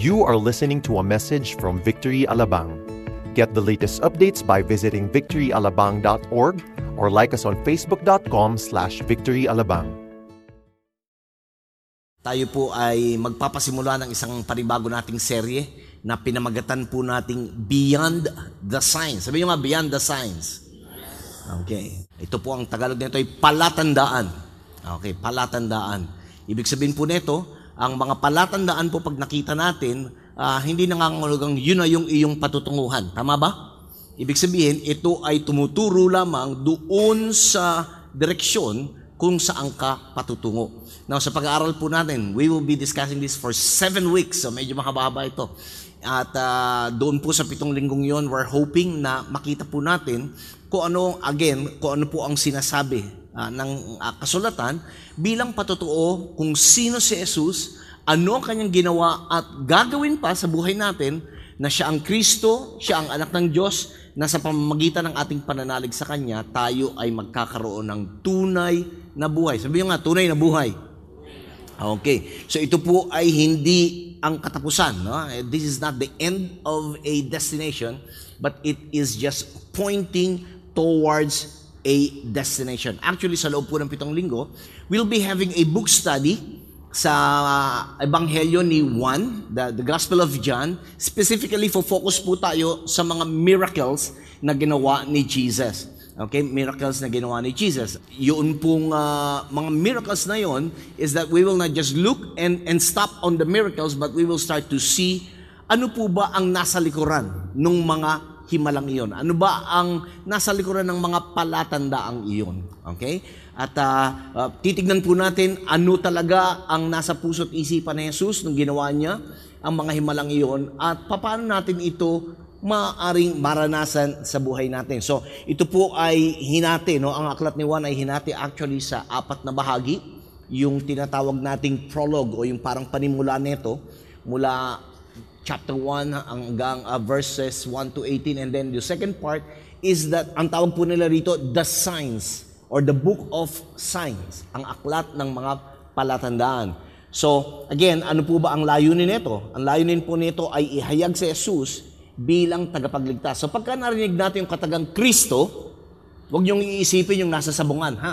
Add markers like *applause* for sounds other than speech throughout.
You are listening to a message from Victory Alabang. Get the latest updates by visiting victoryalabang.org or like us on facebook.com slash victoryalabang. Tayo po ay magpapasimula ng isang panibago nating serye na pinamagatan po nating Beyond the Signs. Sabi nyo nga, Beyond the Signs. Okay. Ito po ang Tagalog nito ay palatandaan. Okay, palatandaan. Ibig sabihin po nito, ang mga palatandaan po pag nakita natin, uh, hindi nangangahulugang yun na yung iyong patutunguhan. Tama ba? Ibig sabihin, ito ay tumuturo lamang doon sa direksyon kung saan ka patutungo. Now, sa pag-aaral po natin, we will be discussing this for seven weeks. So, medyo mahaba ito. At uh, doon po sa pitong linggong yon, we're hoping na makita po natin kung ano, again, kung ano po ang sinasabi uh, ng uh, kasulatan bilang patutuo kung sino si Jesus, ano ang kanyang ginawa at gagawin pa sa buhay natin na siya ang Kristo, siya ang anak ng Diyos, na sa pamamagitan ng ating pananalig sa Kanya, tayo ay magkakaroon ng tunay na buhay. Sabi nga, tunay na buhay. Okay. So ito po ay hindi ang katapusan. No? This is not the end of a destination, but it is just pointing towards a destination. Actually, sa loob po ng pitong linggo, we'll be having a book study sa Ebanghelyo ni Juan, the, the Gospel of John. Specifically, focus po tayo sa mga miracles na ginawa ni Jesus. Okay, miracles na ginawa ni Jesus. Yun pong uh, mga miracles na yon is that we will not just look and, and stop on the miracles, but we will start to see ano po ba ang nasa likuran ng mga himalang iyon. Ano ba ang nasa likuran ng mga palatandaang iyon. Okay? At uh, uh, titignan po natin ano talaga ang nasa puso't isipan ni Jesus nung ginawa niya ang mga himalang iyon at paano natin ito maaring maranasan sa buhay natin. So, ito po ay hinati, no? Ang aklat ni Juan ay hinati actually sa apat na bahagi. Yung tinatawag nating prologue o yung parang panimula nito mula chapter 1 hanggang uh, verses 1 to 18 and then the second part is that ang tawag po nila rito the signs or the book of signs, ang aklat ng mga palatandaan. So, again, ano po ba ang layunin nito? Ang layunin po nito ay ihayag si Jesus bilang tagapagligtas. So pagka narinig natin yung katagang Kristo, huwag niyong iisipin yung nasa sabungan, ha?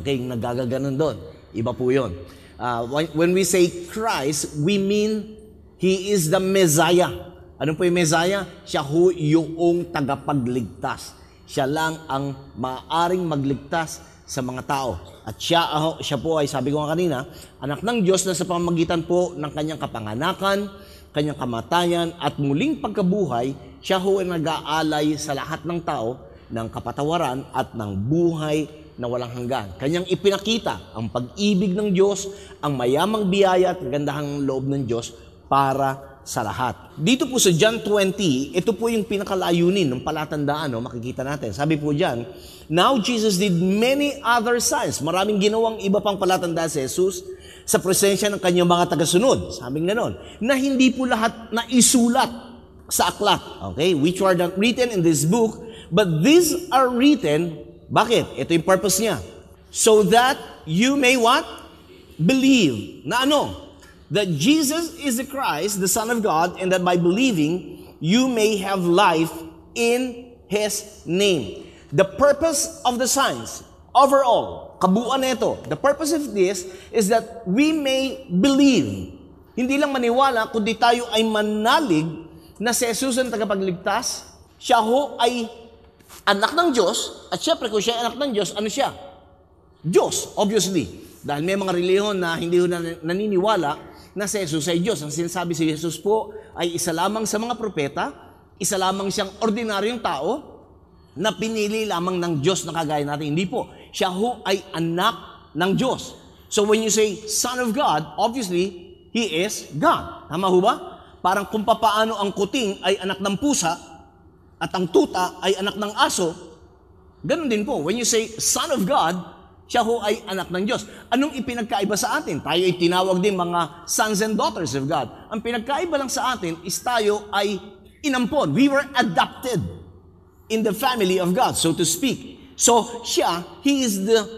Okay, yung nagagaganon doon. Iba po yun. Uh, when we say Christ, we mean He is the Messiah. Ano po yung Messiah? Siya ho yung tagapagligtas. Siya lang ang maaring magligtas sa mga tao. At siya, uh, siya po ay, sabi ko nga kanina, anak ng Diyos na sa pamagitan po ng kanyang kapanganakan, kanyang kamatayan at muling pagkabuhay, siya ho ay nag-aalay sa lahat ng tao ng kapatawaran at ng buhay na walang hanggan. Kanyang ipinakita ang pag-ibig ng Diyos, ang mayamang biyaya at gandahang loob ng Diyos para sa lahat. Dito po sa John 20, ito po yung pinakalayunin ng palatandaan, no? makikita natin. Sabi po dyan, Now Jesus did many other signs. Maraming ginawang iba pang palatandaan si Jesus sa presensya ng kanyang mga tagasunod. Sabi ganon. Na hindi po lahat na isulat sa aklat. Okay? Which are not written in this book, but these are written, bakit? Ito yung purpose niya. So that you may what? Believe. Na ano? That Jesus is the Christ, the Son of God, and that by believing, you may have life in His name. The purpose of the signs, overall, kabuuan nito. The purpose of this is that we may believe. Hindi lang maniwala, kundi tayo ay manalig na si Jesus ang tagapagligtas. Siya ho ay anak ng Diyos. At syempre, kung siya ay anak ng Diyos, ano siya? Diyos, obviously. Dahil may mga reliyon na hindi ho naniniwala na si Jesus ay Diyos. Ang sinasabi si Jesus po ay isa lamang sa mga propeta, isa lamang siyang ordinaryong tao na pinili lamang ng Diyos na kagaya natin. Hindi po siya ho ay anak ng Diyos. So when you say Son of God, obviously, He is God. Tama ho ba? Parang kung papaano ang kuting ay anak ng pusa at ang tuta ay anak ng aso, ganun din po. When you say Son of God, siya ho ay anak ng Diyos. Anong ipinagkaiba sa atin? Tayo ay tinawag din mga sons and daughters of God. Ang pinagkaiba lang sa atin is tayo ay inampon. We were adopted in the family of God, so to speak. So, siya, he is the,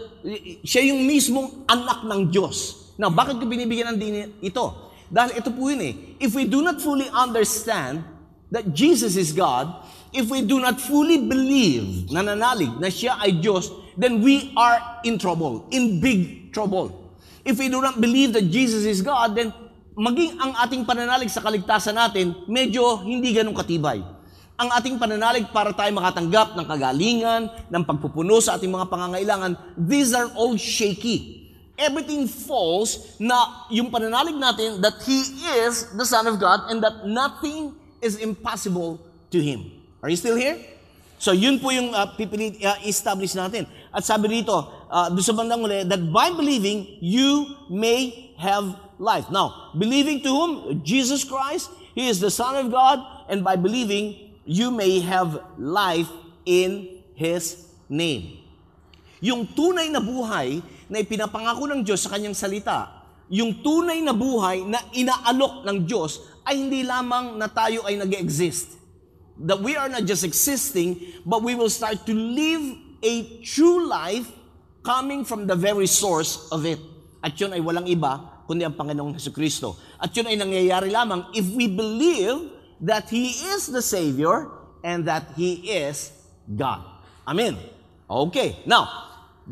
siya yung mismong anak ng Diyos. Now, bakit ko binibigyan ng din ito? Dahil ito po yun eh. If we do not fully understand that Jesus is God, if we do not fully believe, nananalig, na siya ay Diyos, then we are in trouble, in big trouble. If we do not believe that Jesus is God, then maging ang ating pananalig sa kaligtasan natin, medyo hindi ganun katibay. Ang ating pananalig para tayo makatanggap ng kagalingan, ng pagpupuno sa ating mga pangangailangan, these are all shaky. Everything falls na yung pananalig natin that He is the Son of God and that nothing is impossible to Him. Are you still here? So yun po yung uh, pipilit, uh, establish natin. At sabi dito, uh, doon sa bandang uli, that by believing, you may have life. Now, believing to whom? Jesus Christ. He is the Son of God. And by believing, you may have life in His name. Yung tunay na buhay na ipinapangako ng Diyos sa kanyang salita, yung tunay na buhay na inaalok ng Diyos ay hindi lamang na tayo ay nag exist That we are not just existing, but we will start to live a true life coming from the very source of it. At yun ay walang iba, kundi ang Panginoong Heso Kristo. At yun ay nangyayari lamang if we believe that He is the Savior and that He is God. Amen. Okay. Now,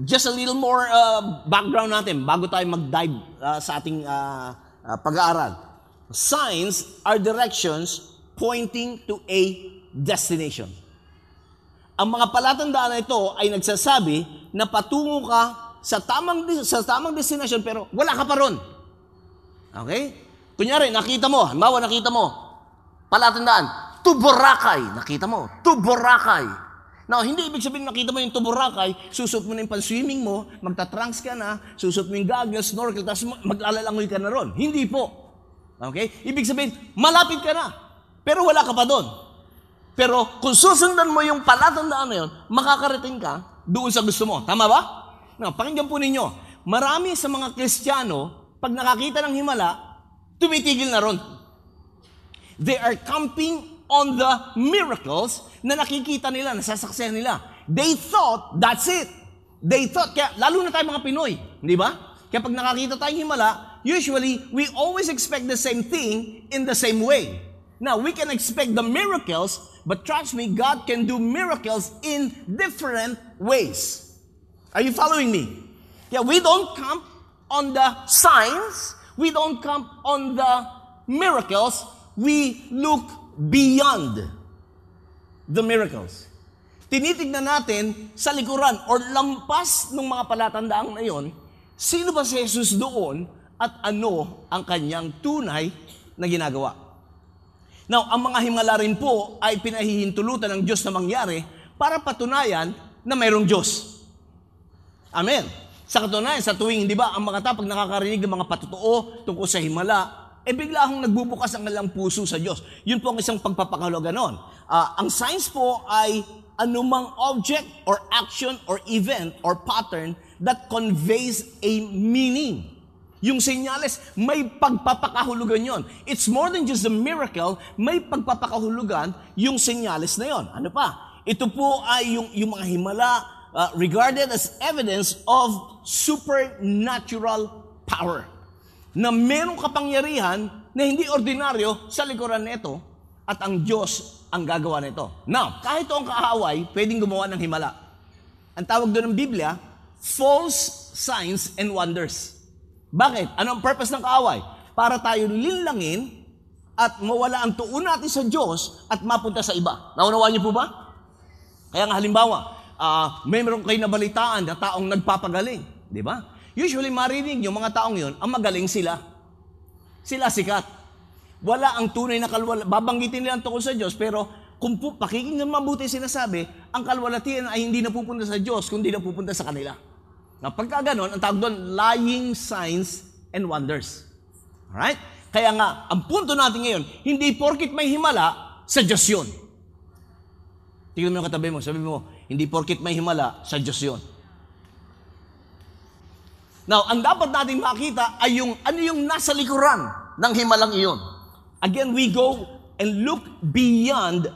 just a little more uh, background natin bago tayo mag-dive uh, sa ating uh, uh, pag-aaral. Signs are directions pointing to a destination. Ang mga palatandaan na ito ay nagsasabi na patungo ka sa tamang sa tamang destination pero wala ka pa ron. Okay? Kunyari, nakita mo, halimbawa nakita mo, palatandaan, to Boracay, nakita mo, to Boracay. Now, hindi ibig sabihin nakita mo yung to Boracay, susot mo na yung pan-swimming mo, magta-trunks ka na, susot mo yung goggles, snorkel, tapos maglalalangoy ka na ron. Hindi po. Okay? Ibig sabihin, malapit ka na, pero wala ka pa doon. Pero kung susundan mo yung palatandaan na yun, makakarating ka doon sa gusto mo. Tama ba? No, pakinggan po ninyo. Marami sa mga Kristiyano, pag nakakita ng himala, tumitigil na ron. They are camping on the miracles na nakikita nila, nasasaksihan nila. They thought that's it. They thought, kaya lalo na tayo mga Pinoy, di ba? Kaya pag nakakita tayong himala, usually we always expect the same thing in the same way. Now, we can expect the miracles, but trust me, God can do miracles in different ways. Are you following me? Yeah, we don't camp on the signs, we don't camp on the miracles, we look beyond the miracles. Tinitignan natin sa likuran or lampas ng mga palatandaang na yon, sino ba si Jesus doon at ano ang kanyang tunay na ginagawa. Now, ang mga himala rin po ay pinahihintulutan ng Diyos na mangyari para patunayan na mayroong Diyos. Amen. Sa katunayan, sa tuwing, di ba, ang mga tao, pag nakakarinig ng mga patutuo tungkol sa himala, eh bigla akong nagbubukas ang kanilang puso sa Diyos. Yun po ang isang pagpapakahulugan nun. Uh, ang science po ay anumang object or action or event or pattern that conveys a meaning. Yung senyales, may pagpapakahulugan yon. It's more than just a miracle, may pagpapakahulugan yung senyales na yon. Ano pa? Ito po ay yung, yung mga himala uh, regarded as evidence of supernatural power. Na merong kapangyarihan na hindi ordinaryo sa likuran nito at ang Diyos ang gagawa nito. Now, kahit ang kaaway, pwedeng gumawa ng himala. Ang tawag doon ng Biblia, false signs and wonders. Bakit? Ano ang purpose ng kaaway? Para tayo linlangin at mawala ang tuon natin sa Diyos at mapunta sa iba. Naunawaan niyo po ba? Kaya nga halimbawa, uh, may meron kayo nabalitaan na taong nagpapagaling. Di ba? Usually marinig yung mga taong yon, ang magaling sila. Sila sikat. Wala ang tunay na kalwala. Babanggitin nila ang tungkol sa Diyos, pero kung po, pakikinggan mabuti sinasabi, ang kalwalatian ay hindi napupunta sa Diyos, kundi napupunta sa kanila. Na pagka ganon, ang tawag doon, lying signs and wonders. Alright? Kaya nga, ang punto natin ngayon, hindi porkit may himala, sa Diyos yun. Tingnan mo yung katabi mo, sabi mo, hindi porkit may himala, sa Diyos yun. Now, ang dapat natin makita ay yung ano yung nasa likuran ng himalang iyon. Again, we go and look beyond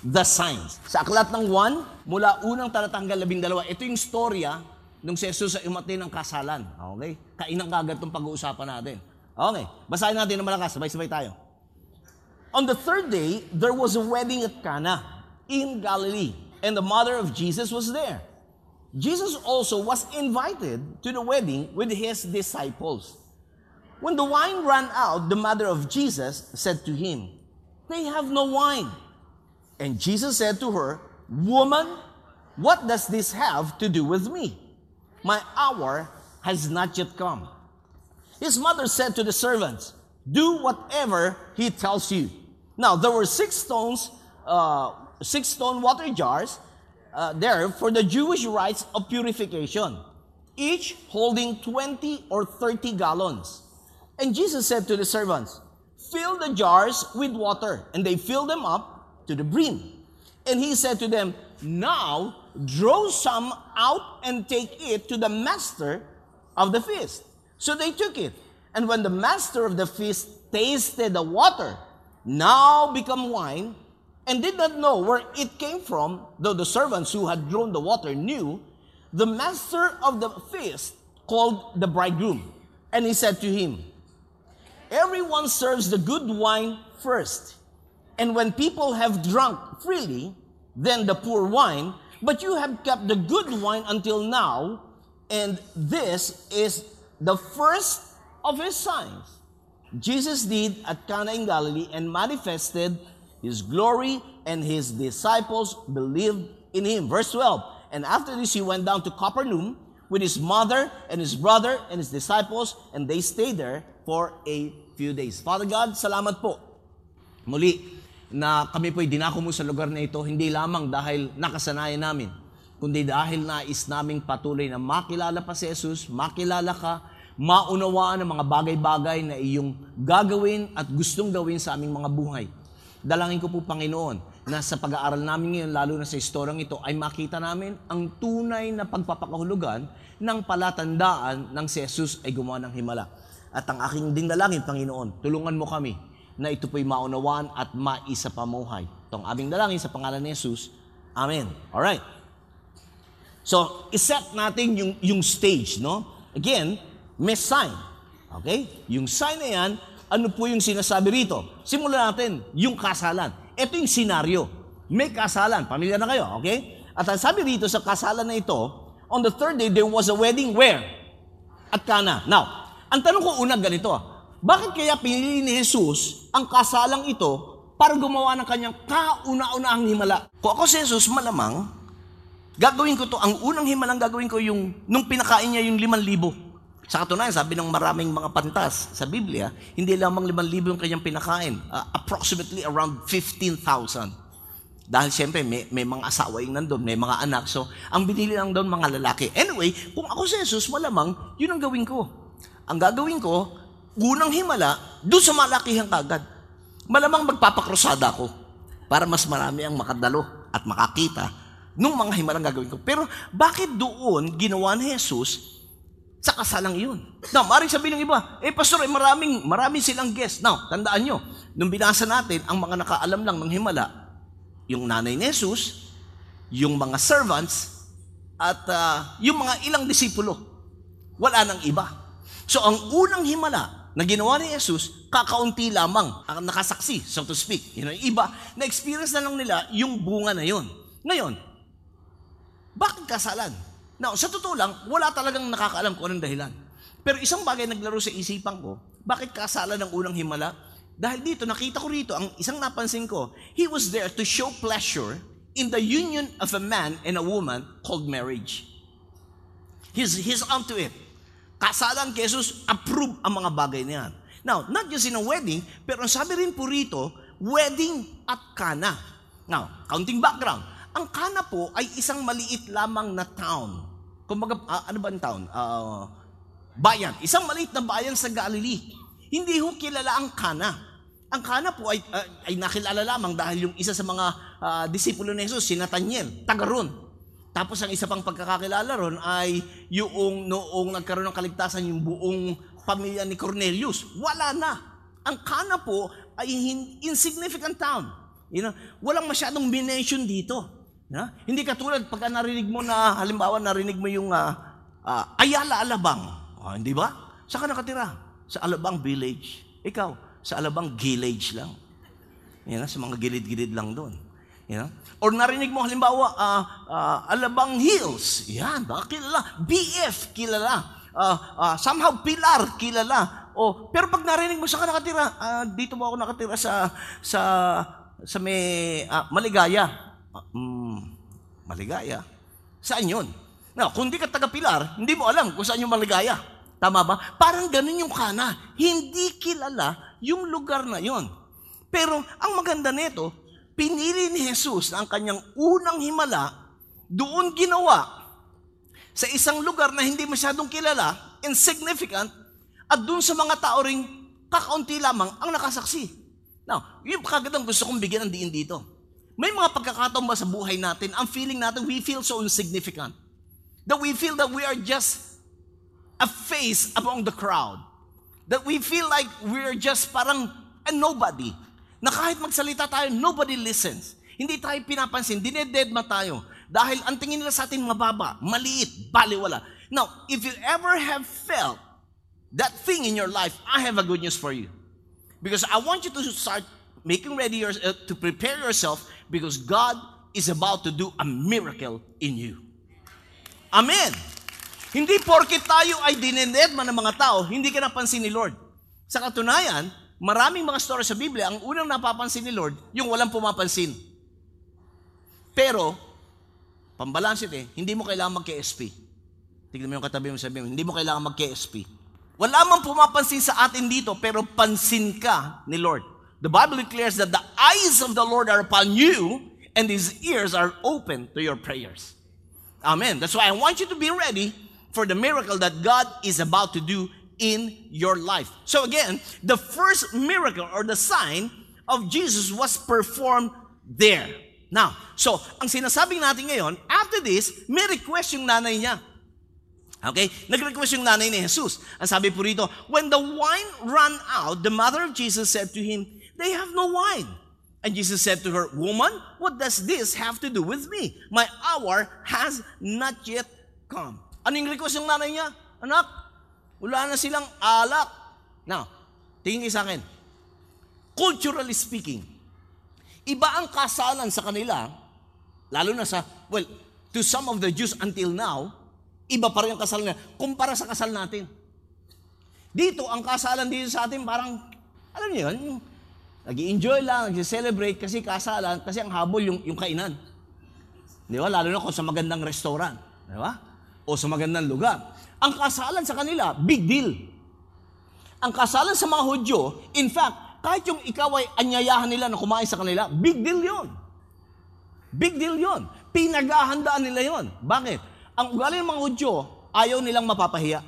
the signs. Sa aklat ng 1, mula unang talatanggal labing dalawa, ito yung storya nung si Jesus ay umatay ng kasalan. Okay? Kainang kagad itong pag-uusapan natin. Okay, basahin natin ng malakas. Sabay-sabay tayo. On the third day, there was a wedding at Cana in Galilee, and the mother of Jesus was there. Jesus also was invited to the wedding with his disciples. When the wine ran out, the mother of Jesus said to him, They have no wine. And Jesus said to her, Woman, what does this have to do with me? My hour has not yet come. His mother said to the servants, Do whatever he tells you. Now, there were six stones, uh, six stone water jars uh, there for the Jewish rites of purification, each holding 20 or 30 gallons. And Jesus said to the servants, Fill the jars with water. And they filled them up to the brim. And he said to them, Now draw some out and take it to the master of the feast. So they took it. And when the master of the feast tasted the water, now become wine, and did not know where it came from, though the servants who had drawn the water knew, the master of the feast called the bridegroom. And he said to him, Everyone serves the good wine first. And when people have drunk freely, then the poor wine, but you have kept the good wine until now, and this is the first of his signs. Jesus did at Cana in Galilee and manifested his glory, and his disciples believed in him. Verse 12. And after this, he went down to Capernaum with his mother and his brother and his disciples, and they stayed there for a few days. Father God, salamat po. Muli, na kami po'y dinako mo sa lugar na ito, hindi lamang dahil nakasanayan namin, kundi dahil nais naming patuloy na makilala pa si Jesus, makilala ka, maunawaan ang mga bagay-bagay na iyong gagawin at gustong gawin sa aming mga buhay. Dalangin ko po, Panginoon, na sa pag-aaral namin ngayon, lalo na sa istoryang ito, ay makita namin ang tunay na pagpapakahulugan ng palatandaan ng si Jesus ay gumawa ng himala. At ang aking ding dalangin, Panginoon, tulungan mo kami na ito po'y maunawaan at maisa pamuhay. Ito ang aming dalangin sa pangalan ni Jesus. Amen. Alright. So, iset natin yung, yung stage, no? Again, may sign. Okay? Yung sign na yan, ano po yung sinasabi rito? Simulan natin yung kasalan. Ito yung senaryo. May kasalan. Pamilya na kayo, okay? At ang sabi rito sa kasalan na ito, on the third day, there was a wedding where? At Cana. Now, ang tanong ko una ganito, bakit kaya pinili ni Jesus ang kasalang ito para gumawa ng kanyang kauna-unahang himala? Kung ako si Jesus, malamang, gagawin ko to, ang unang himalang gagawin ko yung, nung pinakain niya yung liman libo. Sa katunayan, sabi ng maraming mga pantas sa Biblia, hindi lamang 5,000 yung kanyang pinakain. Uh, approximately around 15,000. Dahil siyempre, may, may mga asawa yung nandun, may mga anak. So, ang binili lang doon mga lalaki. Anyway, kung ako si Jesus, malamang, yun ang gawin ko. Ang gagawin ko, unang himala, doon sa malakihan kagad. Malamang magpapakrosada ko para mas marami ang makadalo at makakita nung mga himalang gagawin ko. Pero bakit doon ginawa ni Jesus sa kasalang yun. Now, maaaring sabihin ng iba, eh pastor, eh, maraming, maraming silang guest. Now, tandaan nyo, nung binasa natin, ang mga nakaalam lang ng himala, yung nanay ni Jesus, yung mga servants, at uh, yung mga ilang disipulo. Wala nang iba. So, ang unang himala na ginawa ni Jesus, kakaunti lamang ang nakasaksi, so to speak. You know, iba, na-experience na lang nila yung bunga na yun. Ngayon, bakit kasalan? Now, sa totoo lang, wala talagang nakakaalam kung anong dahilan. Pero isang bagay naglaro sa isipan ko, bakit kasala ng unang himala? Dahil dito, nakita ko rito, ang isang napansin ko, he was there to show pleasure in the union of a man and a woman called marriage. He's, he's onto it. Kasalan kay Jesus, approve ang mga bagay na yan. Now, not just in a wedding, pero sabi rin po rito, wedding at kana. Now, counting background. Ang Kana po ay isang maliit lamang na town kumbaga, uh, ano ba ang town? Uh, bayan. Isang maliit na bayan sa Galilee. Hindi ho kilala ang Kana. Ang Kana po ay, uh, ay nakilala lamang dahil yung isa sa mga uh, disipulo ni Jesus, si Nathaniel, taga ron. Tapos ang isa pang pagkakakilala ron ay yung noong nagkaroon ng kaligtasan yung buong pamilya ni Cornelius. Wala na. Ang Kana po ay insignificant town. You know, walang masyadong mention dito. Na? Hindi katulad pagka narinig mo na, halimbawa narinig mo yung uh, uh, Ayala Alabang. Oh, hindi ba? Saan ka nakatira? sa Alabang Village. Ikaw, sa Alabang Village lang. Yan, sa mga gilid-gilid lang doon. You know? Or narinig mo halimbawa, uh, uh, Alabang Hills. Yan, baka kilala. BF, kilala. Uh, uh, somehow Pilar, kilala. Oh, pero pag narinig mo sa ka nakatira, uh, dito mo ako nakatira sa sa sa may uh, Maligaya. Uh, mm, Maligaya. Saan 'yon? Now, kung di ka taga Pilar, hindi mo alam kung saan yung Maligaya. Tama ba? Parang ganun yung kana. Hindi kilala yung lugar na 'yon. Pero ang maganda nito, pinili ni Jesus ang kanyang unang himala, doon ginawa sa isang lugar na hindi masyadong kilala, insignificant, at doon sa mga tao ring kakaunti lamang ang nakasaksi. Now, yung kagandang gusto kong bigyan ng diin dito. May mga pagkakataon ba sa buhay natin, ang feeling natin, we feel so insignificant. That we feel that we are just a face among the crowd. That we feel like we're just parang a nobody na kahit magsalita tayo, nobody listens. Hindi tayo pinapansin, dinededma tayo. Dahil ang tingin nila sa atin mababa, maliit, baliwala. Now, if you ever have felt that thing in your life, I have a good news for you. Because I want you to start making ready your, uh, to prepare yourself because God is about to do a miracle in you. Amen. Hindi porket tayo ay dinededma ng mga tao, hindi ka napansin ni Lord. Sa katunayan, maraming mga story sa Biblia, ang unang napapansin ni Lord, yung walang pumapansin. Pero, pambalansit eh, hindi mo kailangan mag-KSP. Tignan mo yung katabi mo sabi mo, hindi mo kailangan mag-KSP. Wala mang pumapansin sa atin dito, pero pansin ka ni Lord. The Bible declares that the eyes of the Lord are upon you, and His ears are open to your prayers. Amen. That's why I want you to be ready for the miracle that God is about to do in your life. So again, the first miracle or the sign of Jesus was performed there. Now, so, ang sinasabing natin ngayon, after this, may request yung nanay niya. Okay? Nag-request yung nanay ni Jesus. Ang sabi po rito, when the wine ran out, the mother of Jesus said to him, they have no wine. And Jesus said to her, Woman, what does this have to do with me? My hour has not yet come. Anong request ng nanay niya? Anak, wala na silang alak. Now, tingin sa akin. Culturally speaking, iba ang kasalan sa kanila, lalo na sa, well, to some of the Jews until now, iba pa rin ang kasalan nila kumpara sa kasal natin. Dito, ang kasalan dito sa atin parang, alam niyo yun, nag enjoy lang, nag-celebrate kasi kasalan, kasi ang habol yung, yung kainan. Di ba? Lalo na kung sa magandang restaurant. Di ba? O sa magandang lugar. Ang kasalan sa kanila, big deal. Ang kasalan sa mga Hudyo, in fact, kahit yung ikaw ay anyayahan nila na kumain sa kanila, big deal yon. Big deal yon. Pinaghahandaan nila yon. Bakit? Ang ugali ng mga Hudyo, ayaw nilang mapapahiya.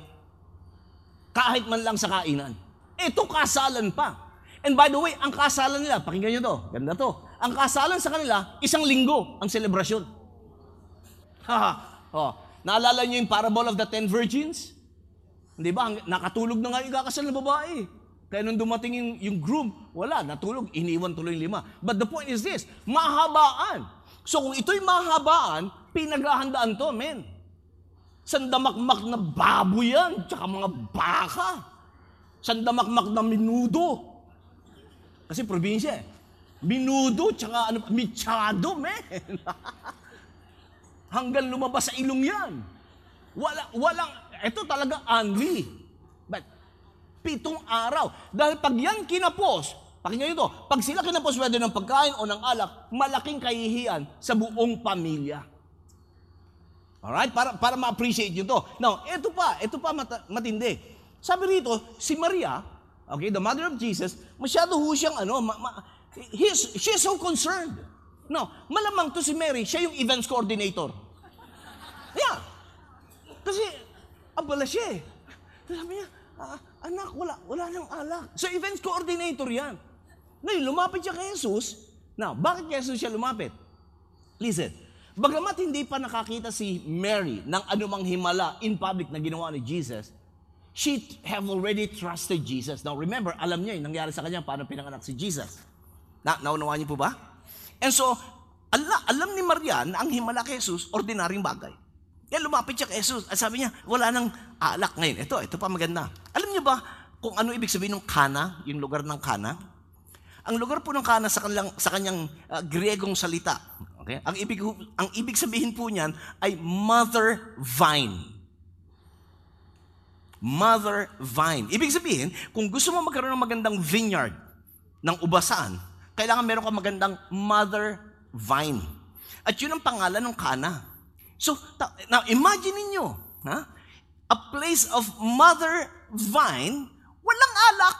Kahit man lang sa kainan. Ito kasalan pa. And by the way, ang kasalan nila, pakinggan nyo to, ganda to. Ang kasalan sa kanila, isang linggo ang selebrasyon. *laughs* Haha. oh, Naalala niyo yung parable of the ten virgins? Hindi ba? Nakatulog na nga yung kakasal na babae. Kaya nung dumating yung, yung groom, wala, natulog, iniwan tuloy yung lima. But the point is this, mahabaan. So kung ito'y mahabaan, pinaghahandaan to, men. Sandamakmak na baboy yan, tsaka mga baka. Sandamakmak na minudo. Kasi probinsya eh. Minudo, tsaka ano, michado, men. *laughs* hanggang lumabas sa ilong yan. Wala, walang, ito talaga only. But, pitong araw. Dahil pag yan kinapos, pakinggan nyo ito, pag sila kinapos whether ng pagkain o ng alak, malaking kahihiyan sa buong pamilya. Alright? Para, para ma-appreciate nyo to. Now, ito pa, ito pa mat- matindi. Sabi rito, si Maria, okay, the mother of Jesus, masyado ho siyang ano, ma- ma- he's, she's so concerned. No, malamang to si Mary, siya yung events coordinator. Yeah. Kasi, abala siya eh. Sabi niya, ah, anak, wala, wala nang alak. So, events coordinator yan. Ngayon, lumapit siya kay Jesus. Now, bakit kay Jesus siya lumapit? Listen, bagamat hindi pa nakakita si Mary ng anumang himala in public na ginawa ni Jesus, she have already trusted Jesus. Now, remember, alam niya yung nangyari sa kanya paano pinanganak si Jesus. Na, naunawaan niyo po ba? And so, ala, alam ni Maria na ang himala kay Jesus, ordinaryong bagay. Kaya lumapit siya kay Jesus at sabi niya, wala nang alak ngayon. Ito, ito pa maganda. Alam niyo ba, kung ano ibig sabihin ng Kana, yung lugar ng Kana? Ang lugar po ng Kana sa kanyang, sa kanyang uh, Griegong salita, okay? Ang ibig ang ibig sabihin po niyan ay mother vine. Mother vine. Ibig sabihin, kung gusto mo magkaroon ng magandang vineyard ng ubasan, kailangan meron ka magandang mother vine. At yun ang pangalan ng Kana. So, now imagine niyo, ha? A place of mother vine, walang alak.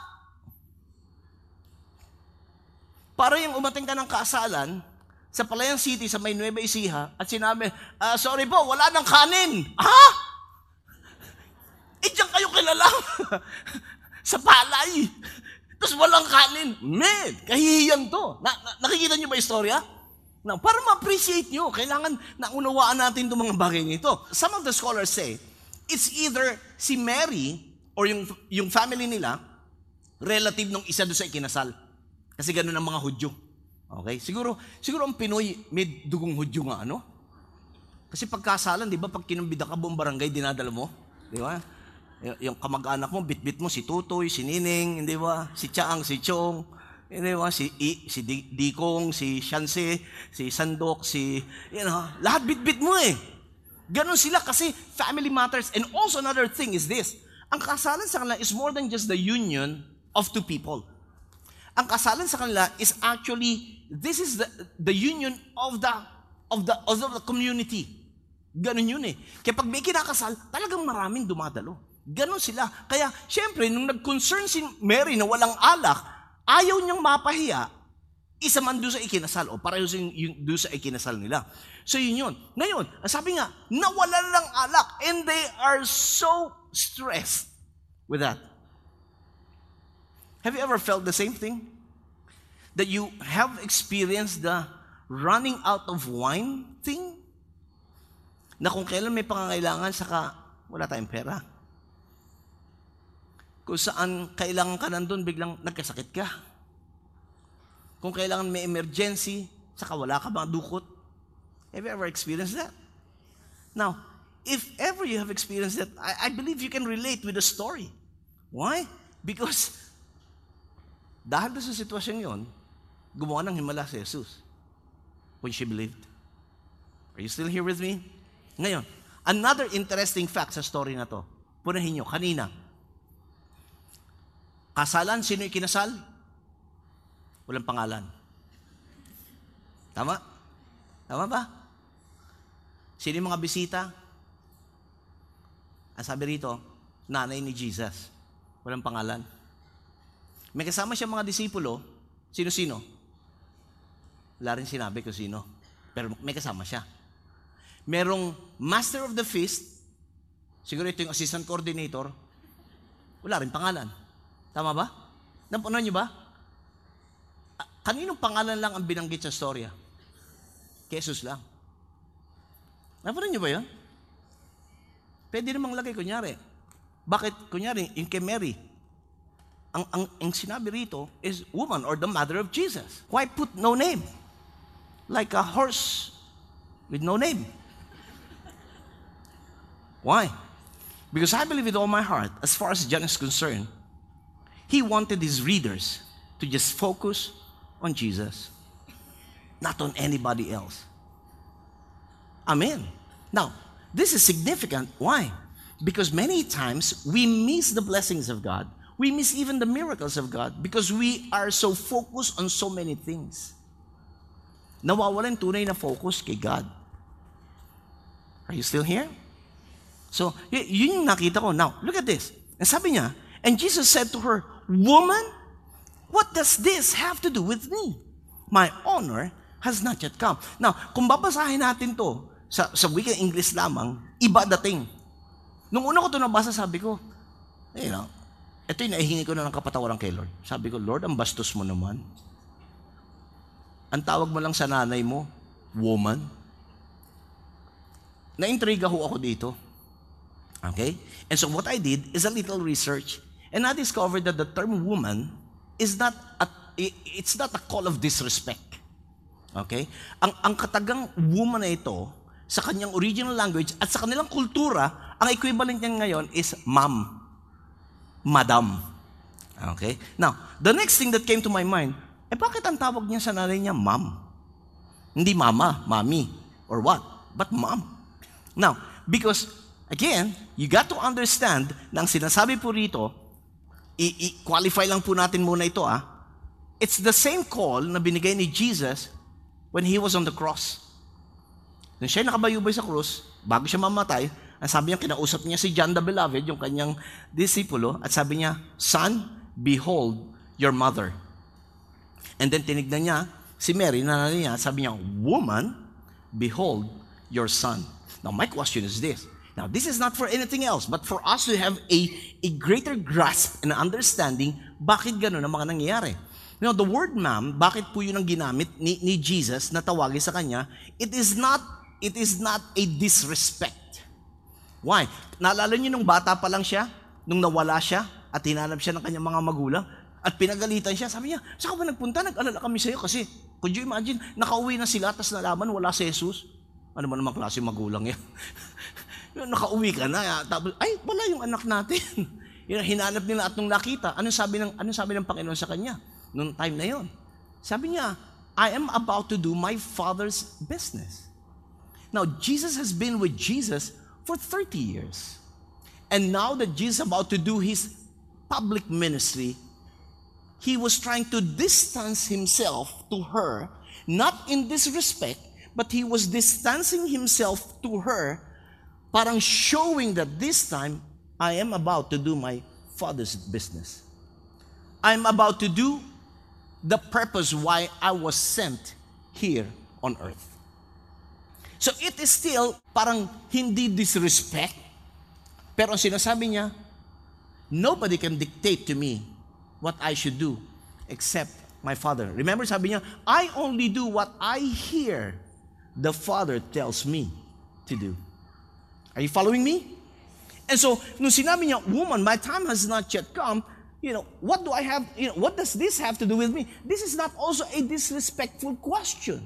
Para yung umating ka ng kasalan, sa Palayan City, sa may Nueva Ecija, at sinabi, ah, sorry po, wala nang kanin. Ha? Eh, diyan kayo kilala. *laughs* sa palay. Tapos walang kanin. Man, kahihiyan to. Na, na, nakikita niyo ba istorya? Now, para ma-appreciate nyo, kailangan naunawaan natin itong mga bagay nito. Some of the scholars say, it's either si Mary or yung, yung family nila, relative nung isa doon sa ikinasal. Kasi ganun ang mga Hudyo. Okay? Siguro, siguro ang Pinoy may dugong Hudyo nga, ano? Kasi pagkasalan, di ba, pag kinumbida ka buong barangay, dinadala mo? Di ba? Y- yung kamag-anak mo, bit-bit mo, si Tutoy, si Nining, di ba? Si Chaang, si Chong, di ba? Si, I, si Di- Dikong, si Shanse, si Sandok, si, you know, lahat bit-bit mo eh. Ganon sila kasi family matters. And also another thing is this, ang kasalan sa kanila is more than just the union of two people. Ang kasalan sa kanila is actually, this is the, the union of the, of the, of the community. Ganon yun eh. Kaya pag may kinakasal, talagang maraming dumadalo. Ganon sila. Kaya, syempre, nung nag-concern si Mary na walang alak, ayaw niyang mapahiya, isa man doon sa ikinasal o pareho sa yung, doon sa ikinasal nila. So yun yun. Ngayon, sabi nga, nawalan ng alak and they are so stressed with that. Have you ever felt the same thing? That you have experienced the running out of wine thing? Na kung kailan may pangangailangan, saka wala tayong pera. Kung saan kailangan ka nandun, biglang nagkasakit ka. Kung kailangan may emergency, saka wala ka bang dukot. Have you ever experienced that? Now, if ever you have experienced that, I, I believe you can relate with the story. Why? Because dahil sa sitwasyon yon, gumawa ng himala si Jesus when she believed. Are you still here with me? Ngayon, another interesting fact sa story na to. Punahin nyo, kanina. Kasalan, sino yung kinasal? Walang pangalan. Tama? Tama ba? Sino yung mga bisita? Ang sabi rito, nanay ni Jesus. Walang pangalan. May kasama siya mga disipulo. Sino-sino? Wala rin sinabi kung sino. Pero may kasama siya. Merong master of the feast. Siguro ito yung assistant coordinator. Wala rin pangalan. Tama ba? Napunan niyo ba? Ah, Kaninong pangalan lang ang binanggit sa storya? Jesus lang. Napunan niyo ba yun? Pwede namang lagay, kunyari. Bakit, kunyari, yung kay Mary, ang, ang, ang sinabi rito is woman or the mother of Jesus. Why put no name? Like a horse with no name. Why? Because I believe with all my heart, as far as John is concerned, he wanted his readers to just focus on Jesus, not on anybody else. Amen. Now, this is significant. Why? Because many times we miss the blessings of God. We miss even the miracles of God because we are so focused on so many things. Nawawalan tunay na focus kay God. Are you still here? So, yun yung nakita ko. Now, look at this. And sabi niya, and Jesus said to her, Woman, what does this have to do with me? My honor has not yet come. Now, kung babasahin natin to sa, sa wikang English lamang, iba dating. Nung una ko to nabasa, sabi ko, you know, ito yung naihingi ko na ng kapatawaran kay Lord. Sabi ko, Lord, ang bastos mo naman. Ang tawag mo lang sa nanay mo, woman. Naintriga ho ako dito. Okay? And so what I did is a little research and I discovered that the term woman is not a, it's not a call of disrespect. Okay? Ang ang katagang woman na ito sa kanyang original language at sa kanilang kultura, ang equivalent niyan ngayon is ma'am, madam. Okay? Now, the next thing that came to my mind, eh bakit ang tawag niya sa nanay niya, mom? Hindi mama, mommy, or what? But mom. Now, because, again, you got to understand na ang sinasabi po rito, i-qualify lang po natin muna ito ah, it's the same call na binigay ni Jesus when He was on the cross. Nung siya nakabayubay sa krus, bago siya mamatay, ang sabi niya, kinausap niya si John the Beloved, yung kanyang disipulo, at sabi niya, Son, behold your mother. And then tinignan niya si Mary, na niya, sabi niya, Woman, behold your son. Now my question is this. Now this is not for anything else, but for us to have a, a greater grasp and understanding, bakit gano'n ang mga nangyayari. You know, the word ma'am, bakit po yun ang ginamit ni, ni Jesus na tawagin sa kanya? It is not, it is not a disrespect. Why? Naalala niyo nung bata pa lang siya, nung nawala siya, at hinanap siya ng kanyang mga magulang, at pinagalitan siya, sabi niya, saan ka ba nagpunta? Nag-alala kami sa'yo kasi, could you imagine, nakauwi na sila, tapos nalaman, wala si Jesus. Ano ba naman klase magulang yan? *laughs* nakauwi ka na, tapos, ay, wala yung anak natin. *laughs* hinanap nila at nung nakita, ano sabi ng, ano sabi ng Panginoon sa kanya? Noong time na yon. Sabi niya, I am about to do my Father's business. Now, Jesus has been with Jesus for 30 years. And now that Jesus is about to do his public ministry, he was trying to distance himself to her, not in disrespect, but he was distancing himself to her, parang showing that this time, I am about to do my Father's business. I'm about to do the purpose why I was sent here on earth. So it is still parang hindi disrespect, pero ang sinasabi niya, nobody can dictate to me what I should do except my Father. Remember, sabi niya, I only do what I hear the Father tells me to do. Are you following me? And so, nung sinabi niya, woman, my time has not yet come, you know, what do I have, you know, what does this have to do with me? This is not also a disrespectful question.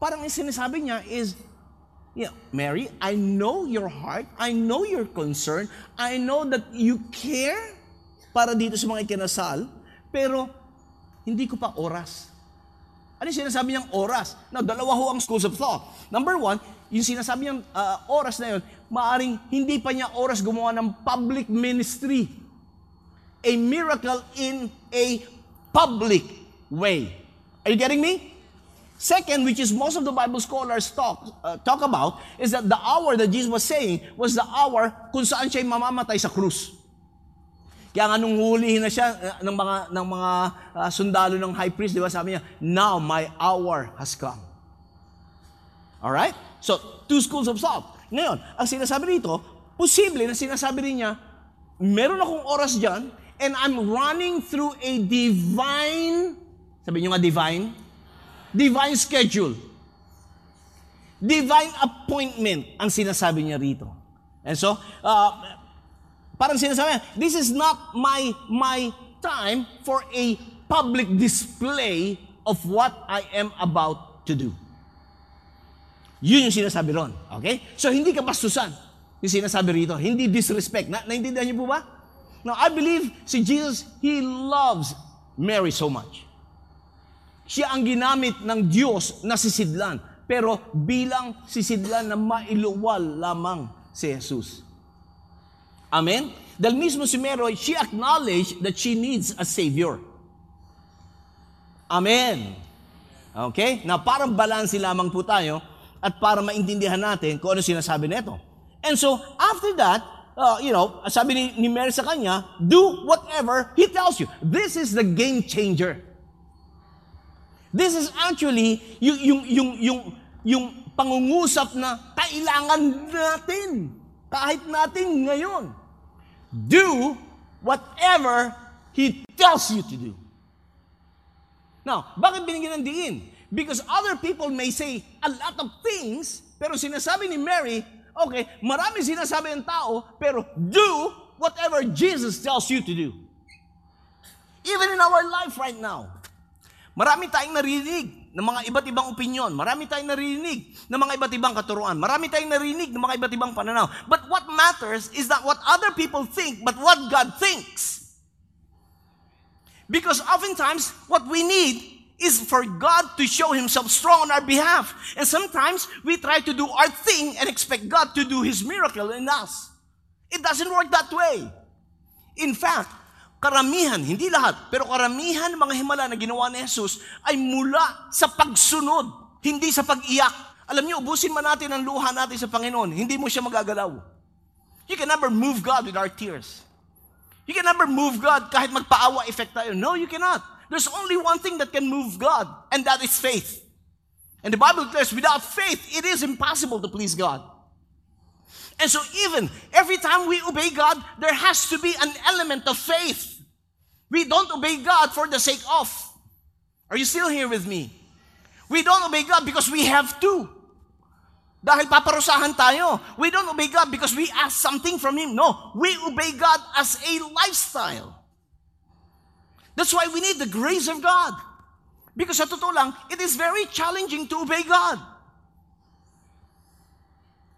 Parang yung sinasabi niya is, you know, Mary, I know your heart, I know your concern, I know that you care para dito sa mga ikinasal, pero hindi ko pa oras. Ano yung sinasabi niyang oras? Now, dalawa ho ang schools of thought. Number one, yung sinasabi niyang uh, oras na yun, maaring hindi pa niya oras gumawa ng public ministry. A miracle in a public way. Are you getting me? Second, which is most of the Bible scholars talk, uh, talk about, is that the hour that Jesus was saying was the hour kung saan siya mamamatay sa krus. Kaya nga nung hulihin na siya uh, ng mga ng mga uh, sundalo ng high priest, di ba sabi niya, "Now my hour has come." All right? So, two schools of thought. Ngayon, ang sinasabi rito, posible na sinasabi rin niya, meron akong oras diyan and I'm running through a divine, sabi niyo nga divine, divine schedule. Divine appointment ang sinasabi niya rito. And so, uh, Parang sinasabi, this is not my, my time for a public display of what I am about to do. Yun yung sinasabi ron. Okay? So, hindi ka bastusan. Yung sinasabi rito. Hindi disrespect. Na, naintindihan niyo po ba? Now, I believe si Jesus, He loves Mary so much. Siya ang ginamit ng Diyos na sisidlan. Pero bilang sisidlan na mailuwal lamang si Jesus. Amen? Dahil mismo si Mary, she acknowledged that she needs a Savior. Amen. Okay? Na parang balansi lamang po tayo at para maintindihan natin kung ano sinasabi nito. And so, after that, uh, you know, sabi ni, ni Mary sa kanya, do whatever He tells you. This is the game changer. This is actually yung, yung, yung, yung, yung pangungusap na kailangan natin. Kahit natin ngayon do whatever He tells you to do. Now, bakit binigyan ng diin? Because other people may say a lot of things, pero sinasabi ni Mary, okay, marami sinasabi ng tao, pero do whatever Jesus tells you to do. Even in our life right now, marami tayong narinig ng mga iba't ibang opinion. Marami tayong narinig ng mga iba't ibang katuruan. Marami tayong narinig ng mga iba't ibang pananaw. But what matters is not what other people think, but what God thinks. Because oftentimes, what we need is for God to show Himself strong on our behalf. And sometimes we try to do our thing and expect God to do His miracle in us. It doesn't work that way. In fact, karamihan, hindi lahat, pero karamihan ng mga himala na ginawa ni Jesus ay mula sa pagsunod, hindi sa pag-iyak. Alam niyo, ubusin man natin ang luha natin sa Panginoon, hindi mo siya magagalaw. You can never move God with our tears. You can never move God kahit magpaawa effect tayo. No, you cannot. There's only one thing that can move God, and that is faith. And the Bible declares, without faith, it is impossible to please God. And so even every time we obey God, there has to be an element of faith. We don't obey God for the sake of. Are you still here with me? We don't obey God because we have to. Dahil paparusahan tayo. We don't obey God because we ask something from Him. No, we obey God as a lifestyle. That's why we need the grace of God. Because sa totoo lang, it is very challenging to obey God.